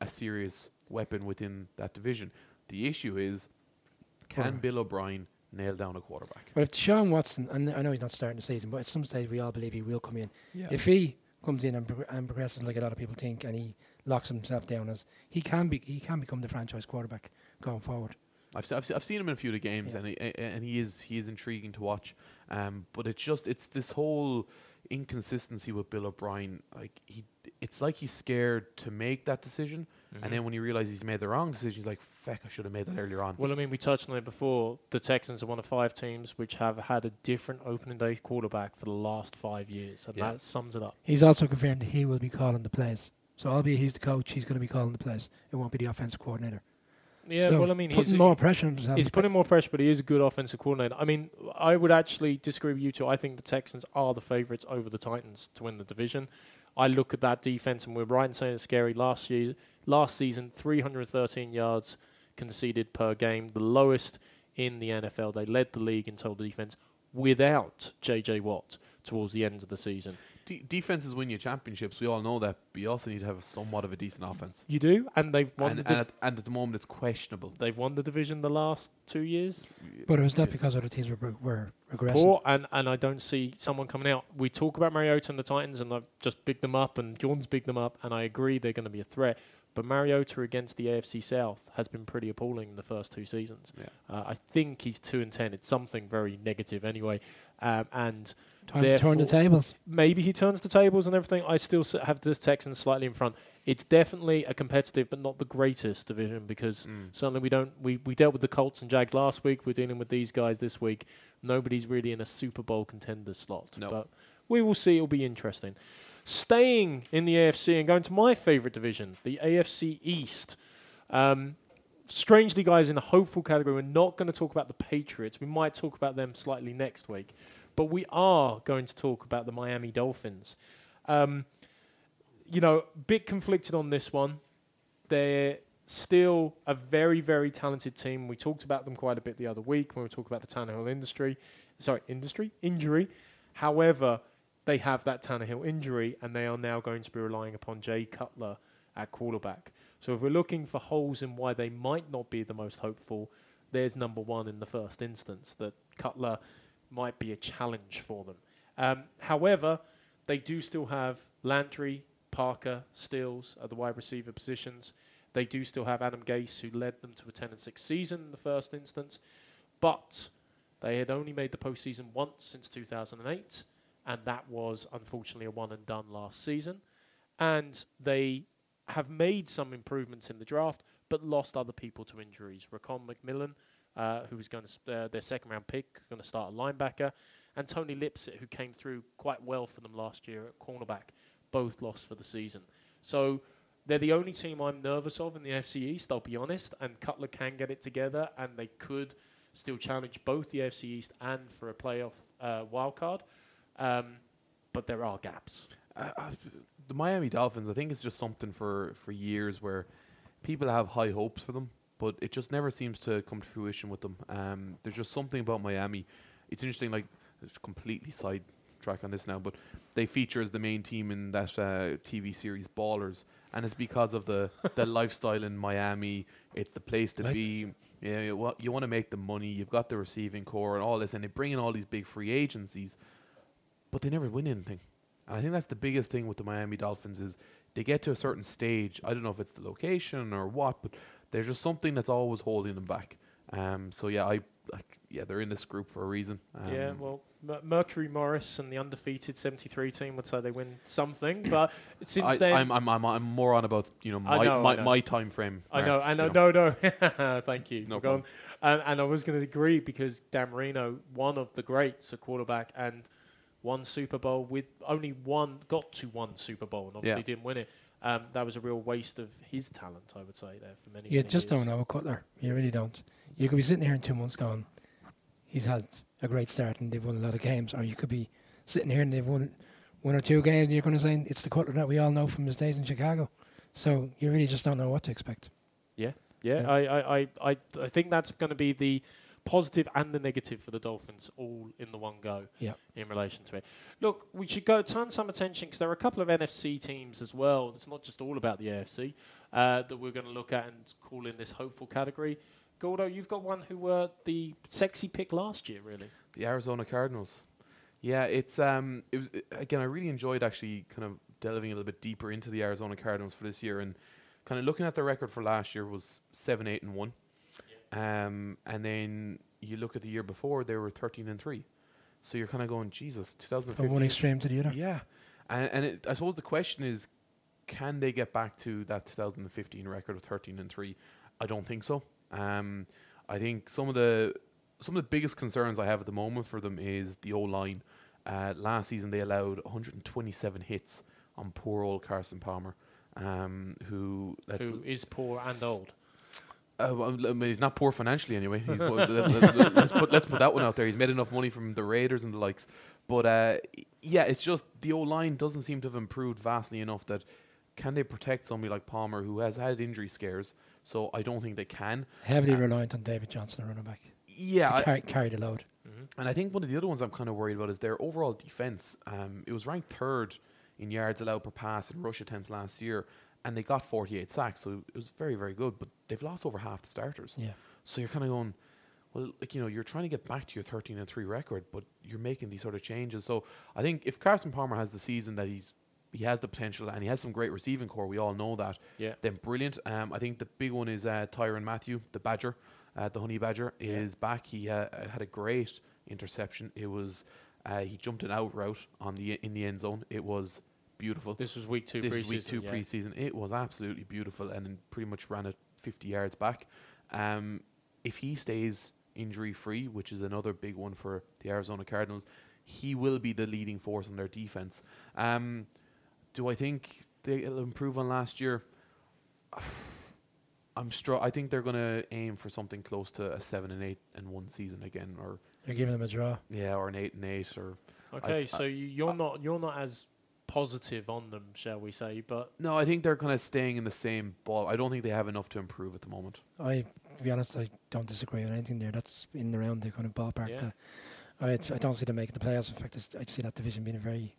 [SPEAKER 3] a serious weapon within that division. The issue is, can Bill O'Brien nail down a quarterback?
[SPEAKER 2] But if Deshaun Watson, and I know he's not starting the season, but at some stage we all believe he will come in.
[SPEAKER 3] Yeah.
[SPEAKER 2] If he comes in and, and progresses like a lot of people think, and he locks himself down as he can be, he can become the franchise quarterback going forward.
[SPEAKER 3] I've, se- I've, se- I've seen him in a few of the games,
[SPEAKER 2] Yeah.
[SPEAKER 3] and he, a- and he is he is intriguing to watch. Um, but it's just it's this whole inconsistency with Bill O'Brien. Like he, it's like he's scared to make that decision,
[SPEAKER 1] Mhm.
[SPEAKER 3] and then when he realizes he's made the wrong decision, he's like, "Feck, I should have made that earlier on."
[SPEAKER 1] Well, I mean, we touched on it before. The Texans are one of five teams which have had a different opening day quarterback for the last five years, and
[SPEAKER 3] Yeah.
[SPEAKER 1] that sums it up.
[SPEAKER 2] He's also confirmed he will be calling the plays. So albeit he's the coach, he's going to be calling the plays. It won't be the offensive coordinator.
[SPEAKER 1] Yeah,
[SPEAKER 2] So
[SPEAKER 1] well, I mean, he's
[SPEAKER 2] putting
[SPEAKER 1] he's
[SPEAKER 2] more pressure on himself.
[SPEAKER 1] He's putting more pressure, but he is a good offensive coordinator. I mean, I would actually disagree with you two. I think the Texans are the favourites over the Titans to win the division. I look at that defense, and we're right in saying it's scary. Last year, last season, 313 yards conceded per game, the lowest in the NFL. They led the league in total defense without J.J. Watt towards the end of the season.
[SPEAKER 3] De- defenses win you championships. We all know that, but you also need to have somewhat of a decent offense.
[SPEAKER 1] You do, and they've won.
[SPEAKER 3] And,
[SPEAKER 1] the
[SPEAKER 3] and, at, and at the moment, it's questionable.
[SPEAKER 1] they've won the division the last two years.
[SPEAKER 2] but it was not because other teams were, were regressing.
[SPEAKER 1] poor, and, and I don't see someone coming out. We talk about Mariota and the Titans, and I've just bigged them up, and Gordon's bigged them up, and I agree they're going to be a threat. But Mariota against the AFC South has been pretty appalling in the first two seasons.
[SPEAKER 3] Yeah.
[SPEAKER 1] Uh, I think he's two and ten. It's something very negative anyway, um, and
[SPEAKER 2] Time to turn the tables.
[SPEAKER 1] maybe he turns the tables and everything. I still have the Texans slightly in front. It's definitely a competitive, but not the greatest division because
[SPEAKER 3] Mm.
[SPEAKER 1] Certainly, we don't. We, we dealt with the Colts and Jags last week. We're dealing with these guys this week. Nobody's really in a Super Bowl contender slot.
[SPEAKER 3] No.
[SPEAKER 1] But we will see. It'll be interesting. Staying in the AFC and going to my favourite division, the AFC East. Um, strangely, guys, in the hopeful category, we're not going to talk about the Patriots. We might talk about them slightly next week, but we are going to talk about the Miami Dolphins. Um, you know, a bit conflicted on this one. They're still a very, very talented team. We talked about them quite a bit the other week when we talked about the Tannehill industry. Sorry, industry injury. However, they have that Tannehill injury, and they are now going to be relying upon Jay Cutler at quarterback. So if we're looking for holes in why they might not be the most hopeful, there's number one in the first instance that Cutler might be a challenge for them. Um, however, they do still have Landry, Parker, Stills at the wide receiver positions. They do still have Adam Gase, who led them to a 10 and 6 season in the first instance, but they had only made the postseason once since 2008, and that was unfortunately a one and done last season. And they have made some improvements in the draft, but lost other people to injuries. Raekwon McMillan, uh, who was going to sp- uh, their second round pick, going to start a linebacker, and Tony Lippett, who came through quite well for them last year at cornerback, both lost for the season. So they're the only team I'm nervous of in the FC East. I'll be honest, and Cutler can get it together, and they could still challenge both the FC East and for a playoff uh, wild card. Um, but there are gaps.
[SPEAKER 3] Uh, uh, the Miami Dolphins, I think it's just something for, for years where people have high hopes for them, but it just never seems to come to fruition with them. Um, there's just something about Miami. It's interesting, like, it's completely sidetrack on this now, but they feature as the main team in that uh, TV series Ballers, and it's because of the, the lifestyle in Miami. It's the place to
[SPEAKER 2] Like-
[SPEAKER 3] be. Yeah, you, wa- you want to make the money. You've got the receiving core and all this, and they bring in all these big free agencies, but they never win anything. And I think that's the biggest thing with the Miami Dolphins is they get to a certain stage. I don't know if it's the location or what, but there's just something that's always holding them back. Um, so yeah, I like yeah they're in this group for a reason. Um,
[SPEAKER 1] yeah, well, Mer- Mercury Morris and the undefeated 73 team would say they win something, but since
[SPEAKER 3] I,
[SPEAKER 1] then.
[SPEAKER 3] I'm, I'm I'm I'm more on about you know my
[SPEAKER 1] know,
[SPEAKER 3] my,
[SPEAKER 1] know.
[SPEAKER 3] my time frame.
[SPEAKER 1] I know, I
[SPEAKER 3] you
[SPEAKER 1] know, no, no. Thank you.
[SPEAKER 3] No.
[SPEAKER 1] Um, and I was going to agree because Dan Marino, one of the greats, a quarterback, and won Super Bowl with only one, got to one Super Bowl, and obviously
[SPEAKER 3] Yeah.
[SPEAKER 1] didn't win it. Um, that was a real waste of his talent, I would say, there for many.
[SPEAKER 2] You
[SPEAKER 1] many
[SPEAKER 2] just
[SPEAKER 1] years.
[SPEAKER 2] don't know a Cutler. You really don't. You could be sitting here in two months going, he's had a great start and they've won a lot of games, or you could be sitting here and they've won one or two games and you're going to say it's the Cutler that we all know from his days in Chicago. So you really just don't know what to expect.
[SPEAKER 1] Yeah,
[SPEAKER 2] Yeah.
[SPEAKER 1] I, I, I, I, I think that's going to be the positive and the negative for the Dolphins all in the one go.
[SPEAKER 2] Yeah.
[SPEAKER 1] In relation to it, look, we should go turn some attention because there are a couple of NFC teams as well. It's not just all about the AFC uh, that we're going to look at and call in this hopeful category. Gordo, you've got one who were the sexy pick last year, really.
[SPEAKER 3] The Arizona Cardinals. Yeah, it's um, it was again. I really enjoyed actually kind of delving a little bit deeper into the Arizona Cardinals for this year and kind of looking at their record for last year was seven, eight, and one. Um, and then you look at the year before, they were thirteen and three. So you're kind of going, Jesus, 2015.
[SPEAKER 2] From one
[SPEAKER 3] 2015.
[SPEAKER 2] extreme to the other.
[SPEAKER 3] Yeah, and and it, I suppose the question is, can they get back to that 2015 record of 13 and three? I don't think so. Um, I think some of the some of the biggest concerns I have at the moment for them is the O line. Uh, last season they allowed 127 hits on poor old Carson Palmer, um, who let's
[SPEAKER 1] who is poor and old.
[SPEAKER 3] Uh, well, I mean, he's not poor financially anyway. He's, let, let, us put let's put that one out there. He's made enough money from the Raiders and the likes. But uh, yeah, it's just the O line doesn't seem to have improved vastly enough that can they protect somebody like Palmer who has had injury scares. So I don't think they can.
[SPEAKER 2] Heavily
[SPEAKER 3] Uh,
[SPEAKER 2] reliant on David Johnson, the running back,
[SPEAKER 3] Yeah,
[SPEAKER 2] to
[SPEAKER 3] I,
[SPEAKER 2] carry, carry the load.
[SPEAKER 1] Mm-hmm.
[SPEAKER 3] and I think one of the other ones I'm kind of worried about is their overall defense. Um, it was ranked third in yards allowed per pass and rush attempts last year, and they got 48 sacks, so it was very very good. But they've lost over half the starters.
[SPEAKER 2] Yeah.
[SPEAKER 3] So you're kind of going, well, like you know, you're trying to get back to your 13 and three record, but you're making these sort of changes. So I think if Carson Palmer has the season that he's he has the potential and he has some great receiving core, we all know that.
[SPEAKER 1] Yeah.
[SPEAKER 3] Then brilliant. Um, I think the big one is uh, Tyrann Mathieu, the Badger, uh, the Honey Badger, is back. He uh, had a great interception. It was uh, he jumped an out route on the in the end zone. It was beautiful.
[SPEAKER 1] This was week two
[SPEAKER 3] This
[SPEAKER 1] preseason.
[SPEAKER 3] is week two
[SPEAKER 1] yeah.
[SPEAKER 3] preseason. It was absolutely beautiful and pretty much ran it 50 yards back. Um, if he stays injury free, which is another big one for the Arizona Cardinals, he will be the leading force in their defense. Um, do I think they'll improve on last year? I'm str- I think they're going to aim for something close to a seven and eight and one season again, or
[SPEAKER 2] They're giving them a draw.
[SPEAKER 3] yeah, or an eight and eight, or
[SPEAKER 1] Okay,
[SPEAKER 3] I-
[SPEAKER 1] so you, you're
[SPEAKER 3] I-
[SPEAKER 1] not you're not as positive on them, shall we say? But
[SPEAKER 3] no. I think they're kind of staying in the same ball. I don't think they have enough to improve at the moment.
[SPEAKER 2] I, to be honest, I don't disagree with anything there. That's in and around the kind of ballpark.
[SPEAKER 1] Yeah.
[SPEAKER 2] that I, I don't see them making the playoffs. In fact, I see that division being a very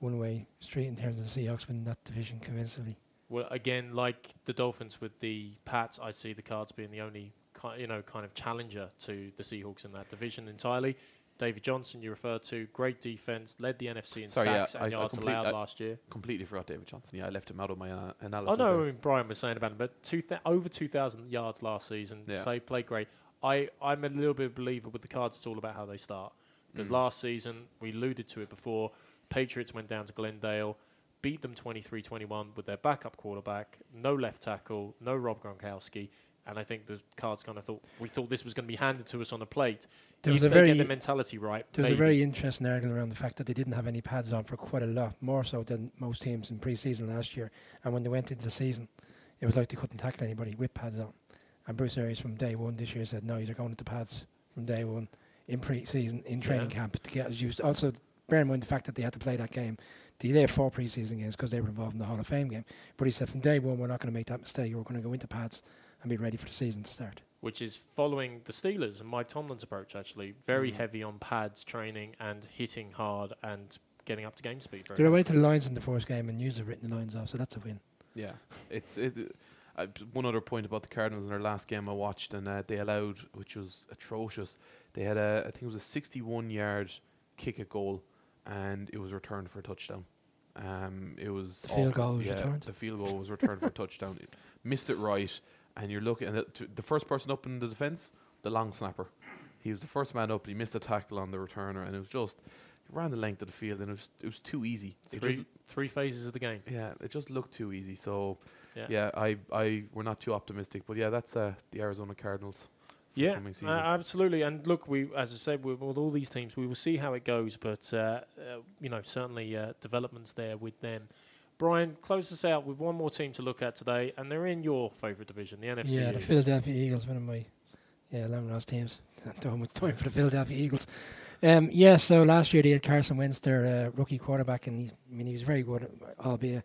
[SPEAKER 2] one-way street in terms of the Seahawks winning that division convincingly.
[SPEAKER 1] well, again, like the Dolphins with the Pats, I see the Cards being the only ki- you know kind of challenger to the Seahawks in that division entirely. David Johnson, you referred to, great defense, led the NFC in
[SPEAKER 3] Sorry,
[SPEAKER 1] sacks
[SPEAKER 3] I-
[SPEAKER 1] and
[SPEAKER 3] I
[SPEAKER 1] yards
[SPEAKER 3] complete-
[SPEAKER 1] allowed
[SPEAKER 3] I-
[SPEAKER 1] last year.
[SPEAKER 3] Completely forgot David Johnson. Yeah, I left him out of my analysis.
[SPEAKER 1] I know
[SPEAKER 3] there.
[SPEAKER 1] what Brian was saying about him, but two thou- over 2,000 yards last season.
[SPEAKER 3] Yeah.
[SPEAKER 1] They played great. I, I'm a little bit of a believer with the cards, it's all about how they start. Because
[SPEAKER 3] Mm.
[SPEAKER 1] last season, we alluded to it before, Patriots went down to Glendale, beat them 23 21 with their backup quarterback, no left tackle, no Rob Gronkowski. And I think the cards kind of thought, we thought this was going to be handed to us on a plate.
[SPEAKER 2] There
[SPEAKER 1] if
[SPEAKER 2] was a very
[SPEAKER 1] get the mentality right,
[SPEAKER 2] There was a very interesting article around the fact that they didn't have any pads on for quite a lot, more so than most teams in pre-season last year. And when they went into the season, it was like they couldn't tackle anybody with pads on. And Bruce Arians from day one this year said, no, you're going into pads from day one in pre-season, in training
[SPEAKER 1] Yeah.
[SPEAKER 2] camp to get us used. Also, bear in mind the fact that they had to play that game. They had four pre-season games because they were involved in the Hall of Fame game. But he said from day one, we're not going to make that mistake. We're going to go into pads and be ready for the season to start.
[SPEAKER 1] Which is following the Steelers and Mike Tomlin's approach, actually. Very
[SPEAKER 3] Mm.
[SPEAKER 1] heavy on pads training and hitting hard and getting up to game speed. Very
[SPEAKER 2] They're away to the Lions in the first game and used have written the lines off, so that's a win.
[SPEAKER 3] Yeah, it's it. Uh, one other point about the Cardinals in their last game I watched, and uh, they allowed, which was atrocious. They had a, I think it was a 61-yard kick at goal, and it was returned for a touchdown. Um, it was
[SPEAKER 2] The field goal was
[SPEAKER 3] yeah,
[SPEAKER 2] returned?
[SPEAKER 3] The field goal was returned for a touchdown. It missed it right, and you're looking. And the, t- the first person up in the defense, the long snapper, he was the first man up. He missed a tackle on the returner, and it was just he ran the length of the field, and it was it was too easy.
[SPEAKER 1] Three,
[SPEAKER 3] just-
[SPEAKER 1] three phases of the game.
[SPEAKER 3] yeah, it just looked too easy. So
[SPEAKER 1] Yeah.
[SPEAKER 3] yeah, I, I we're not too optimistic, but yeah, that's uh, the Arizona Cardinals.
[SPEAKER 1] Yeah, uh, absolutely. And look, we, as I said, with, with all these teams, we will see how it goes. But uh, uh, you know, certainly uh, developments there with them. Brian, close us out with one more team to look at today, and they're in your favourite division, the NFC
[SPEAKER 2] Yeah, the
[SPEAKER 1] East.
[SPEAKER 2] Philadelphia Eagles, one of my yeah long lost teams. Don't much time for the Philadelphia Eagles. Um, yeah, so last year they had Carson Wentz, their uh, rookie quarterback, and he, I mean he was very good, albeit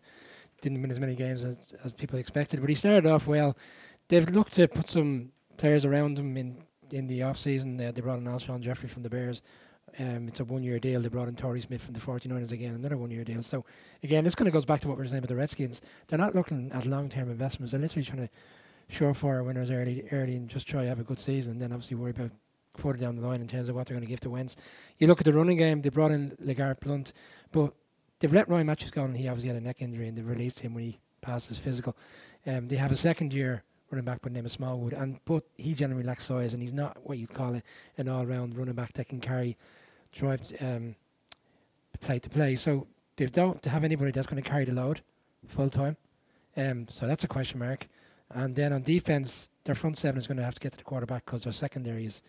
[SPEAKER 2] didn't win as many games as, as people expected. But he started off well. They've looked to put some players around him in in the off season. Uh, they brought in Alshon Jeffery from the Bears. Um, it's a one year deal. They brought in Torrey Smith from the 49ers again, another one year deal. So again, this kind of goes back to what we were saying about the Redskins. They're not looking at long term investments. They're literally trying to surefire winners early, early, and just try to have a good season. And then obviously worry about further down the line in terms of what they're going to give to Wentz. You look at the running game. They brought in LeGarrette Blount, but they've let Ryan Mathews go, and he obviously had a neck injury, and they released him when he passed his physical. Um, they have a second year running back by the name of Smallwood, and but he generally lacks size, and he's not what you'd call it an all round running back that can carry, drive um, play to play. So they don't have anybody that's going to carry the load full time. Um, so that's a question mark. And then on defense, their front seven is going to have to get to the quarterback because their secondary is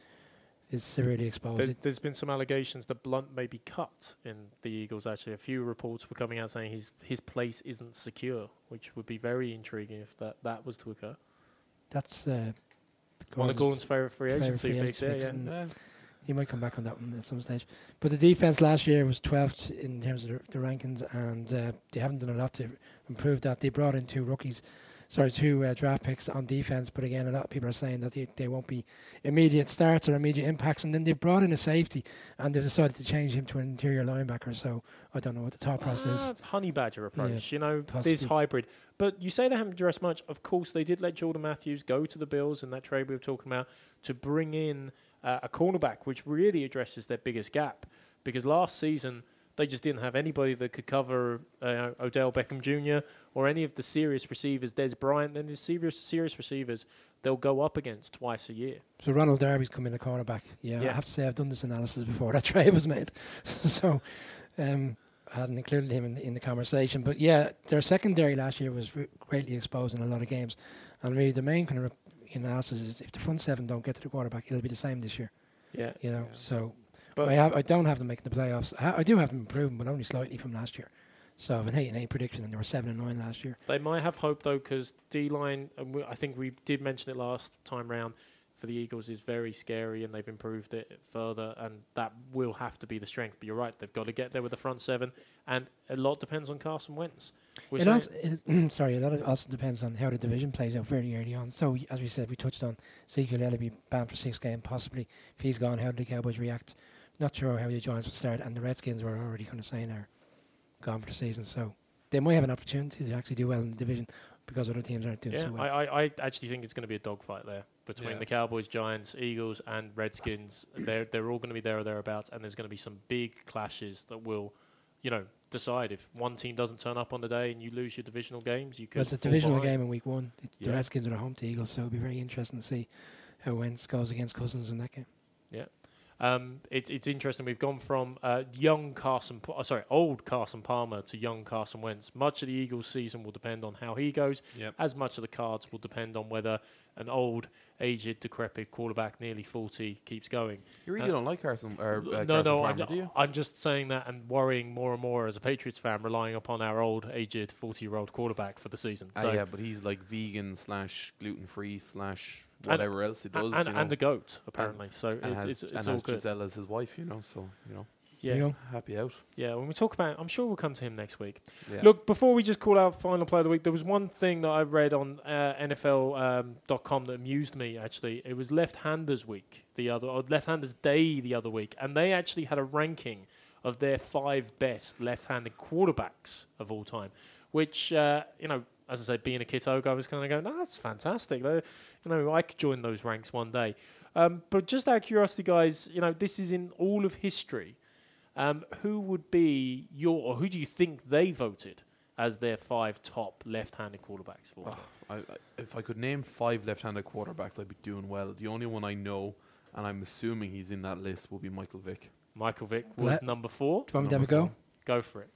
[SPEAKER 2] is severely exposed.
[SPEAKER 1] There,
[SPEAKER 2] It's-
[SPEAKER 1] there's been some allegations that Blount may be cut in the Eagles. Actually, a few reports were coming out saying his his place isn't secure, which would be very intriguing if that, that was to occur.
[SPEAKER 2] that's uh,
[SPEAKER 1] One of Gordon's favourite free
[SPEAKER 2] favourite
[SPEAKER 1] agency
[SPEAKER 2] free
[SPEAKER 1] picks. Yeah, yeah.
[SPEAKER 2] He might come back on that one at some stage. But the defense last year was 12th in terms of the, the rankings, and uh, they haven't done a lot to improve that. They brought in two rookies, sorry, two uh, draft picks on defense. But again, a lot of people are saying that they, they won't be immediate starts or immediate impacts. And then they've brought in a safety, and they've decided to change him to an interior linebacker. So I don't know what the thought process is.
[SPEAKER 1] Ah, honey badger approach, you know, this hybrid. But you say they haven't addressed much. Of course, they did let Jordan Matthews go to the Bills in that trade we were talking about to bring in uh, a cornerback, which really addresses their biggest gap. Because last season they just didn't have anybody that could cover uh, Odell Beckham Jr. or any of the serious receivers, Dez Bryant, and the serious serious receivers they'll go up against twice a year.
[SPEAKER 2] So Ronald Darby's coming in the cornerback. Yeah,
[SPEAKER 1] Yeah.
[SPEAKER 2] I have to say I've done this analysis before that trade was made. so um, I hadn't included him in the, in the conversation. But yeah, their secondary last year was re- greatly exposed in a lot of games. And really the main kind of analysis is if the front seven don't get to the quarterback, it'll be the same this year.
[SPEAKER 1] Yeah,
[SPEAKER 2] You know,
[SPEAKER 1] Yeah.
[SPEAKER 2] so
[SPEAKER 1] But-
[SPEAKER 2] I have I don't have them making the playoffs. I, I do have them improving, but only slightly from last year. So I have an eight and eight prediction, and they were seven and nine last year.
[SPEAKER 1] They might have hope though, because D line. And we, I think we did mention it last time round. For the Eagles is very scary, and they've improved it further, and that will have to be the strength. But you're right; they've got to get there with the front seven, and a lot depends on Carson Wentz. We're
[SPEAKER 2] It
[SPEAKER 1] saying-
[SPEAKER 2] also, it, mm, sorry, a lot of also depends on how the division plays out very early on. So y- as we said, we touched on Ezekiel Elliott be banned for six games, possibly. If he's gone, how do the Cowboys react? Not sure how the Giants will start, and the Redskins were already kind of saying they're gone for the season. So they might have an opportunity to actually do well in the division because other teams aren't doing
[SPEAKER 1] Yeah,
[SPEAKER 2] so well.
[SPEAKER 1] I, I, I actually think it's going to be a dogfight there between
[SPEAKER 3] Yeah.
[SPEAKER 1] the Cowboys, Giants, Eagles, and Redskins. they're they're all going to be there or thereabouts, and there's going to be some big clashes that will, you know, decide if one team doesn't turn up on the day and you lose your divisional games. You could.
[SPEAKER 2] Well, it's a divisional
[SPEAKER 1] behind.
[SPEAKER 2] game in week one. It- The Redskins are at home to Eagles, so it'll be very interesting to see how Wentz goes against Cousins in that game.
[SPEAKER 1] Um, it's it's interesting. We've gone from uh, young Carson, uh, sorry, old Carson Palmer to young Carson Wentz. Much of the Eagles' season will depend on how he goes.
[SPEAKER 3] Yep.
[SPEAKER 1] As much of the cards will depend on whether an old, aged, decrepit quarterback, nearly forty, keeps going.
[SPEAKER 3] You really
[SPEAKER 1] Uh,
[SPEAKER 3] don't like Carson or uh,
[SPEAKER 1] no,
[SPEAKER 3] Carson
[SPEAKER 1] no,
[SPEAKER 3] Palmer,
[SPEAKER 1] I'm,
[SPEAKER 3] do you?
[SPEAKER 1] I'm just saying that and worrying more and more as a Patriots fan, relying upon our old, aged, forty-year-old quarterback for the season.
[SPEAKER 3] Ah,
[SPEAKER 1] So
[SPEAKER 3] yeah, but he's like vegan slash gluten free slash
[SPEAKER 1] And-
[SPEAKER 3] whatever else he
[SPEAKER 1] a-
[SPEAKER 3] does.
[SPEAKER 1] and,
[SPEAKER 3] you know,
[SPEAKER 1] and a goat apparently. so
[SPEAKER 3] and
[SPEAKER 1] it's,
[SPEAKER 3] has,
[SPEAKER 1] it's,
[SPEAKER 3] and
[SPEAKER 1] it's
[SPEAKER 3] has
[SPEAKER 1] all good.
[SPEAKER 3] Gisele as his wife, you know. So you know,
[SPEAKER 1] Yeah,
[SPEAKER 2] You know?
[SPEAKER 3] happy out.
[SPEAKER 1] yeah. When we talk about, I'm sure we'll come to him next week.
[SPEAKER 3] Yeah.
[SPEAKER 1] Look, before we just call out final player of the week, there was one thing that I read on uh, NFL.com that amused me. Actually, it was left-handers week the other, or left-handers day the other week, and they actually had a ranking of their five best left-handed quarterbacks of all time. Which uh, you know, as I say, being a ciotóg, I was kind of going, "No, that's fantastic." They- you know, I could join those ranks one day. Um, but just out of curiosity, guys, you know, this is in all of history. Um, who would be your, or who do you think they voted as their five top left-handed quarterbacks for?
[SPEAKER 3] Oh, I, I, if I could name five left-handed quarterbacks, I'd be doing well. The only one I know, and I'm assuming he's in that list, will be Michael Vick.
[SPEAKER 1] Michael Vick was
[SPEAKER 2] Le-
[SPEAKER 1] number four.
[SPEAKER 2] Do you want me to have a
[SPEAKER 3] Number
[SPEAKER 2] go?
[SPEAKER 1] Go for it.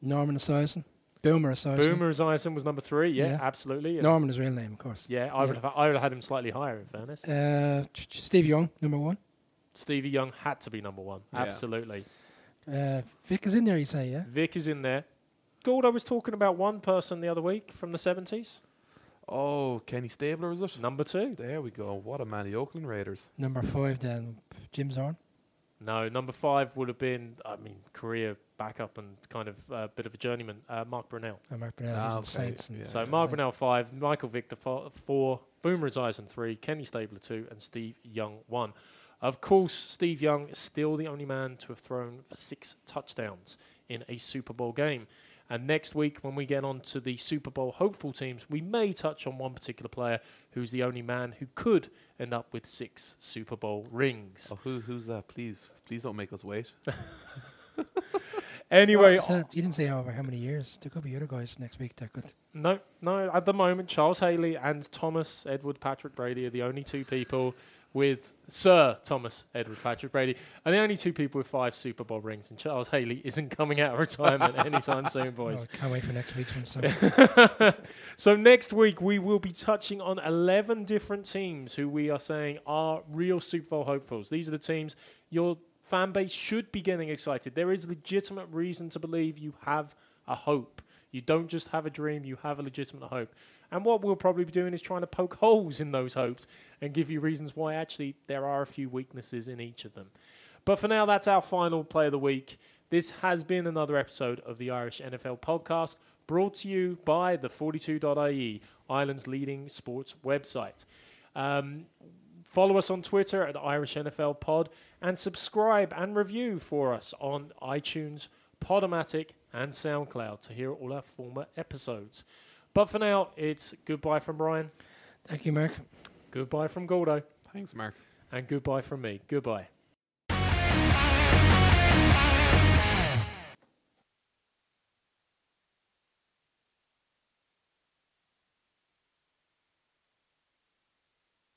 [SPEAKER 2] Norman Esiason. Boomer Esiason.
[SPEAKER 1] Boomer Esiason was number three. Yeah,
[SPEAKER 2] Yeah.
[SPEAKER 1] absolutely. Yeah,
[SPEAKER 2] Norman is real name, of course.
[SPEAKER 1] yeah I would have. I would have had him slightly higher. In fairness,
[SPEAKER 2] Uh, Ch- Ch- Steve Young, number one.
[SPEAKER 1] Stevie Young had to be number one.
[SPEAKER 3] Yeah.
[SPEAKER 1] Absolutely.
[SPEAKER 2] Uh, Vick is in there, you say, yeah?
[SPEAKER 1] Vick is in there. Gould, I was talking about one person the other week from the seventies.
[SPEAKER 3] Oh, Kenny Stabler, is it?
[SPEAKER 1] Number two.
[SPEAKER 3] There we go. What a man, the Oakland Raiders.
[SPEAKER 2] Number five, then Jim Zorn.
[SPEAKER 1] No, number five would have been. I mean, career backup and kind of a bit of a journeyman. Uh, Mark Brunell.
[SPEAKER 2] And Mark Brunell
[SPEAKER 3] Ah,
[SPEAKER 2] was
[SPEAKER 3] okay,
[SPEAKER 2] Saints. And
[SPEAKER 3] yeah.
[SPEAKER 1] So
[SPEAKER 2] uh,
[SPEAKER 1] Mark
[SPEAKER 2] like-
[SPEAKER 1] Brunell five, Michael Vick the fo- four, Boomer Esiason three, Kenny Stabler two, and Steve Young one. Of course, Steve Young is still the only man to have thrown for six touchdowns in a Super Bowl game. And next week, when we get on to the Super Bowl hopeful teams, we may touch on one particular player who's the only man who could end up with six Super Bowl rings.
[SPEAKER 3] Oh, who, who's that? Please, please don't make us wait.
[SPEAKER 1] Anyway,
[SPEAKER 2] that- uh, you didn't say over how many years. There could be other guys next week that could.
[SPEAKER 1] No, no. At the moment, Charles Haley and Thomas Edward Patrick Brady are the only two people with Sir Thomas Edward Patrick Brady, are the only two people with five Super Bowl rings. And Charles Haley isn't coming out of retirement anytime soon,
[SPEAKER 2] Oh,
[SPEAKER 1] boys.
[SPEAKER 2] I can't wait for next week's one. So.
[SPEAKER 1] so next week we will be touching on 11 different teams who we are saying are real Super Bowl hopefuls. These are the teams your fan base should be getting excited. There is legitimate reason to believe you have a hope. You don't just have a dream, you have a legitimate hope. And what we'll probably be doing is trying to poke holes in those hopes and give you reasons why actually there are a few weaknesses in each of them. But for now, that's our final play of the week. This has been another episode of the Irish NFL podcast brought to you by the 42.ie, Ireland's leading sports website. Um, follow us on Twitter at Irish NFL Pod and subscribe and review for us on iTunes, Podomatic, and SoundCloud to hear all our former episodes. But for now, it's goodbye from Brian,
[SPEAKER 2] Thank you, Mark.
[SPEAKER 1] goodbye from Gordo,
[SPEAKER 3] Thanks, Mark.
[SPEAKER 1] and goodbye from me. Goodbye.